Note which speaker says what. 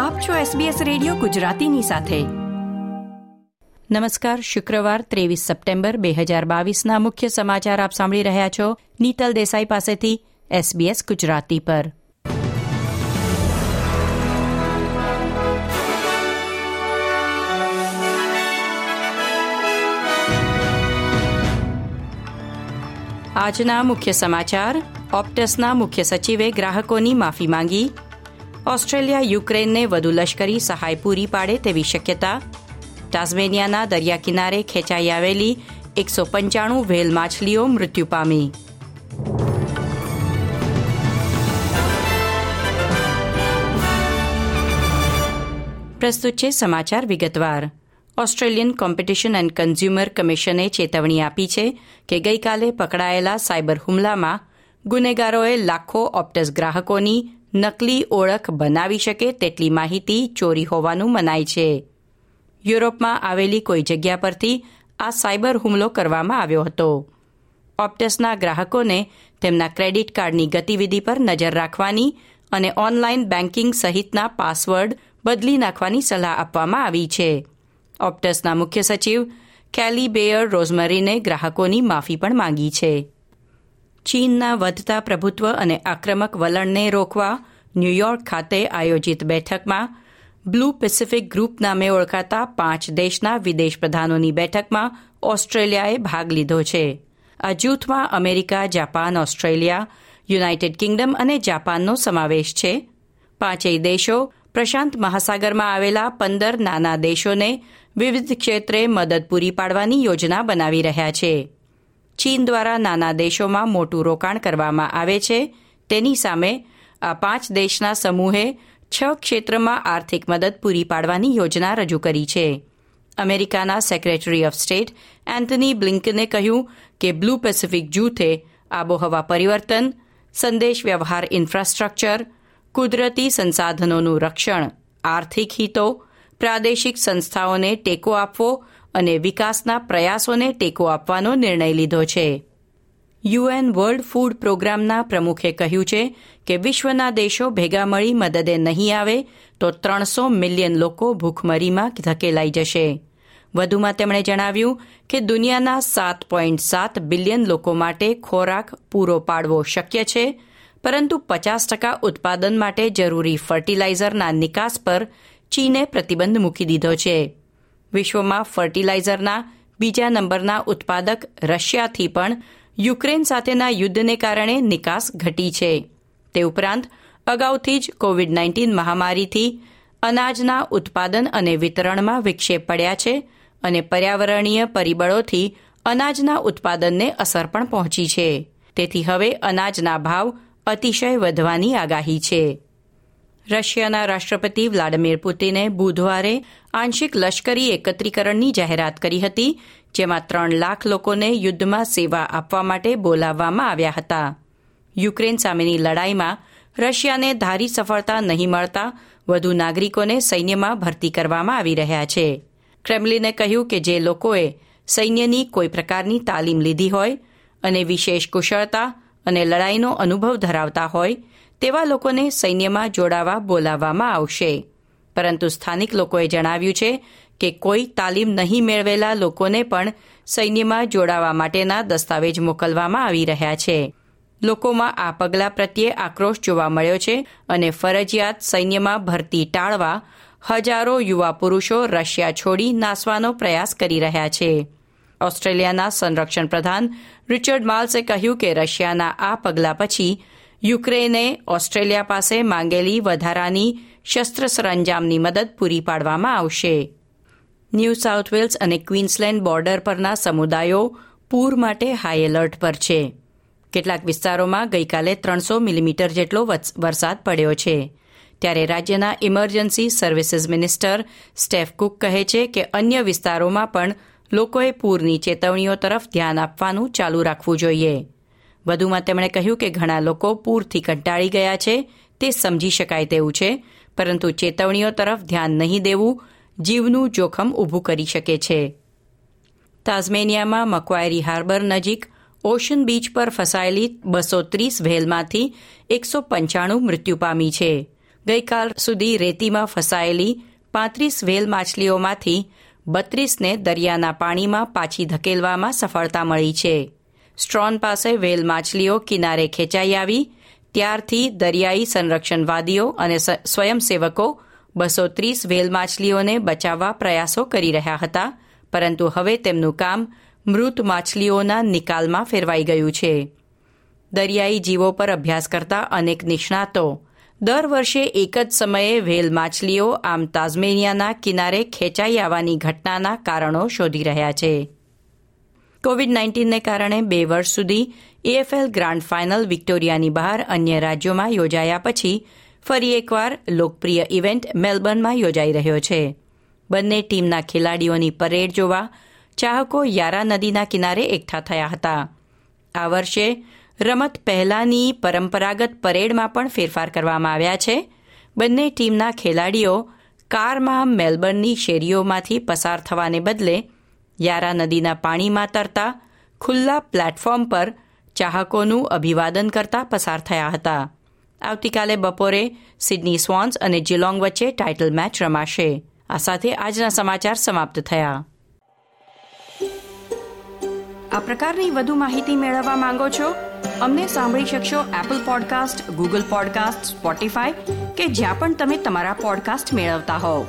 Speaker 1: આપ છો SBS radio ગુજરાતીની સાથે. નમસ્કાર, શુક્રવાર ત્રેવીસ સપ્ટેમ્બર બે હજાર બાવીસના મુખ્ય સમાચાર આપ સાંભળી રહ્યા છો નીતલ દેસાઈ પાસેથી SBS ગુજરાતી પર. આજના મુખ્ય સમાચાર, ઓપ્ટસના મુખ્ય સચિવે ગ્રાહકોની માફી માંગી. ઓસ્ટ્રેલિયા, યુક્રેનને વધુ લશ્કરી સહાય પૂરી પાડે તેવી શક્યતા. ટાઝમેનિયાના દરિયા કિનારે ખેંચાઈ આવેલી એકસો પંચાણું વ્હેલ માછલીઓ મૃત્યુ પામી. પ્રસ્તુત છે સમાચાર વિગતવાર. ઓસ્ટ્રેલિયન કોમ્પિટિશન એન્ડ કન્ઝ્યુમર કમિશને ચેતવણી આપી છે કે ગઈકાલે પકડાયેલા સાયબર હુમલામાં ગુનેગારોએ લાખો ઓપ્ટસ ગ્રાહકોની નકલી ઓળખ બનાવી શકે તેટલી માહિતી ચોરી હોવાનું મનાય છે. યુરોપમાં આવેલી કોઈ જગ્યા પરથી આ સાયબર હુમલો કરવામાં આવ્યો હતો. ઓપ્ટસના ગ્રાહકોને તેમના ક્રેડિટ કાર્ડની ગતિવિધિ પર નજર રાખવાની અને ઓનલાઈન બેન્કિંગ સહિતના પાસવર્ડ બદલી નાખવાની સલાહ આપવામાં આવી છે. ઓપ્ટસના મુખ્ય સચિવ કેલી બેયર રોઝમરીને ગ્રાહકોની માફી પણ માંગી છે. ચીનના વધતા પ્રભુત્વ અને આક્રમક વલણને રોકવા ન્યૂયોર્ક ખાતે આયોજિત બેઠકમાં બ્લુ પેસિફિક ગ્રુપ નામે ઓળખાતા પાંચ દેશના વિદેશ પ્રધાનોની બેઠકમાં ઓસ્ટ્રેલિયાએ ભાગ લીધો છે. આ જૂથમાં America, Japan, Australia, United Kingdom અને જાપાનનો સમાવેશ છે. પાંચેય દેશો પ્રશાંત મહાસાગરમાં આવેલા પંદર નાના દેશોને વિવિધ ક્ષેત્રે મદદ પૂરી પાડવાની યોજના બનાવી રહ્યા છે. ચીન દ્વારા નાના દેશોમાં મોટું રોકાણ કરવામાં આવે છે. તેની સામે આ પાંચ દેશના સમૂહે છ ક્ષેત્રમાં આર્થિક મદદ પૂરી પાડવાની યોજના રજૂ કરી છે. અમેરિકાના સેક્રેટરી ઓફ સ્ટેટ એન્થની બ્લિન્કને કહ્યું કે બ્લુ પેસિફિક જૂથે આબોહવા પરિવર્તન, સંદેશ વ્યવહાર ઇન્ફ્રાસ્ટ્રક્ચર, કુદરતી સંસાધનોનું રક્ષણ, આર્થિક હિતો, પ્રાદેશિક સંસ્થાઓને ટેકો આપવો અને વિકાસના પ્રયાસોને ટેકો આપવાનો નિર્ણય લીધો છે. યુએન વર્લ્ડ ફૂડ પ્રોગ્રામના પ્રમુખે કહ્યું છે કે વિશ્વના દેશો ભેગા મળી મદદે નહીં આવે તો ત્રણસો મિલિયન લોકો ભૂખમરીમાં ધકેલાઈ જશે. વધુમાં તેમણે જણાવ્યું કે દુનિયાના સાત પોઈન્ટ સાત બિલિયન લોકો માટે ખોરાક પૂરો પાડવો શક્ય છે, પરંતુ પચાસ ટકા ઉત્પાદન માટે જરૂરી ફર્ટિલાઇઝરના નિકાસ પર ચીને પ્રતિબંધ મૂકી દીધો છે. વિશ્વમાં ફર્ટિલાઇઝરના બીજા નંબરના ઉત્પાદક રશિયાથી પણ યુક્રેન સાથેના યુદ્ધને કારણે નિકાસ ઘટી છે. તે ઉપરાંત, અગાઉથી જ કોવિડ નાઇન્ટીન મહામારીથી અનાજના ઉત્પાદન અને વિતરણમાં વિક્ષેપ પડ્યા છે અને પર્યાવરણીય પરિબળોથી અનાજના ઉત્પાદનને અસર પણ પહોંચી છે. તેથી હવે અનાજના ભાવ અતિશય વધવાની આગાહી છે. રશિયાના રાષ્ટ્રપતિ વ્લાડિમીર પુતિને બુધવારે આંશિક લશ્કરી એકત્રીકરણની જાહેરાત કરી હતી, જેમાં ત્રણ લાખ લોકોને યુદ્ધમાં સેવા આપવા માટે બોલાવવામાં આવ્યા હતા. યુક્રેન સામેની લડાઈમાં રશિયાને ધારી સફળતા નહીં મળતા વધુ નાગરિકોને સૈન્યમાં ભરતી કરવામાં આવી રહ્યા છે. ક્રેમલિને કહ્યું કે જે લોકોએ સૈન્યની કોઈ પ્રકારની તાલીમ લીધી હોય અને વિશેષ કુશળતા અને લડાઈનો અનુભવ ધરાવતા હોય તેવા લોકોને સૈન્યમાં જોડાવા બોલાવવામાં આવશે. પરંતુ સ્થાનિક લોકોએ જણાવ્યું છે કે કોઈ તાલીમ નહીં મેળવેલા લોકોને પણ સૈન્યમાં જોડાવા માટેના દસ્તાવેજ મોકલવામાં આવી રહ્યા છે. લોકોમાં આ પગલાં પ્રત્યે આક્રોશ જોવા મળ્યો છે અને ફરજિયાત સૈન્યમાં ભરતી ટાળવા હજારો યુવા પુરુષો રશિયા છોડી નાસવાનો પ્રયાસ કરી રહ્યા છે. ઓસ્ટ્રેલિયાના સંરક્ષણ પ્રધાન રિચર્ડ માલ્સે કહ્યું કે રશિયાના આ પગલાં પછી યુક્રેને ઓસ્ટ્રેલિયા પાસે માંગેલી વધારાની શસ્ત્ર સરંજામની મદદ પૂરી પાડવામાં આવશે. ન્યૂ સાઉથ વેલ્સ અને ક્વીન્સલેન્ડ બોર્ડર પરના સમુદાયો પૂર માટે હાઈ એલર્ટ પર છે. કેટલાક વિસ્તારોમાં ગઈકાલે ત્રણસો મિલીમીટર જેટલો વરસાદ પડ્યો છે. ત્યારે રાજ્યના emergency services minister Steph Cook કહે છે કે અન્ય વિસ્તારોમાં પણ લોકોએ પૂરની ચેતવણીઓ તરફ ધ્યાન આપવાનું ચાલુ રાખવું જોઈએ. વધુમાં તેમણે કહ્યું કે ઘણા લોકો પૂરથી કંટાળી ગયા છે, તે સમજી શકાય તેવું છે, પરંતુ ચેતવણીઓ તરફ ધ્યાન નહીં દેવું જીવનું જોખમ ઊભું કરી શકે છે. તાઝમેનિયામાં મકવાયરી હાર્બર નજીક ઓશન બીચ પર ફસાયેલી બસો ત્રીસ વ્હેલમાંથી એકસો પંચાણું મૃત્યુ પામી છે. ગઈકાલ સુધી રેતીમાં ફસાયેલી પાંત્રીસ વ્હેલ માછલીઓમાંથી બત્રીસને દરિયાના પાણીમાં પાછી ધકેલવામાં સફળતા મળી છે. સ્ટ્રોન પાસે વેલ માછલીઓ કિનારે ખેંચાઈ આવી. ત્યારથી દરિયાઈ સંરક્ષણવાદીઓ અને સ્વયંસેવકો બસો ત્રીસ વેલ માછલીઓને બચાવવા પ્રયાસો કરી રહ્યા હતા. પરંતુ હવે તેમનું કામ મૃત માછલીઓના નિકાલમાં ફેરવાઈ ગયું છે. દરિયાઈ જીવો પર અભ્યાસ કરતા અનેક નિષ્ણાતો દર વર્ષે એક જ સમયે વેલ માછલીઓ આમ તાઝમેનિયાના કિનારે ખેંચાઈ આવવાની ઘટનાના કારણો શોધી રહ્યા છે. કોવિડ નાઇન્ટીનને કારણે બે વર્ષ સુધી એએફએલ ગ્રાન્ડ ફાઇનલ વિક્ટોરિયાની બહાર અન્ય રાજ્યોમાં યોજાયા પછી ફરી એકવાર લોકપ્રિય ઇવેન્ટ મેલબર્નમાં યોજાઈ રહ્યો છે. બંને ટીમના ખેલાડીઓની પરેડ જોવા ચાહકો યારા નદીના કિનારે એકઠા થયા હતા. આ વર્ષે રમત પહેલાંની પરંપરાગત પરેડમાં પણ ફેરફાર કરવામાં આવ્યા છે. બંને ટીમના ખેલાડીઓ કારમાં મેલબર્નની શેરીઓમાંથી પસાર થવાને બદલે યારા નદીના પાણીમાં તરતા ખુલ્લા પ્લેટફોર્મ પર ચાહકોનું અભિવાદન કરતા પસાર થયા હતા. આવતીકાલે બપોરે સિડની સ્વોન્સ અને જિલોંગ વચ્ચે ટાઇટલ મેચ રમાશે. આ સાથે આજના સમાચાર સમાપ્ત થયા. આ પ્રકારની વધુ માહિતી મેળવવા માંગો છો? અમને સાંભળી શકશો Apple podcast Google podcast Spotify કે જ્યાં પણ તમે તમારા પોડકાસ્ટ મેળવતા હોવ.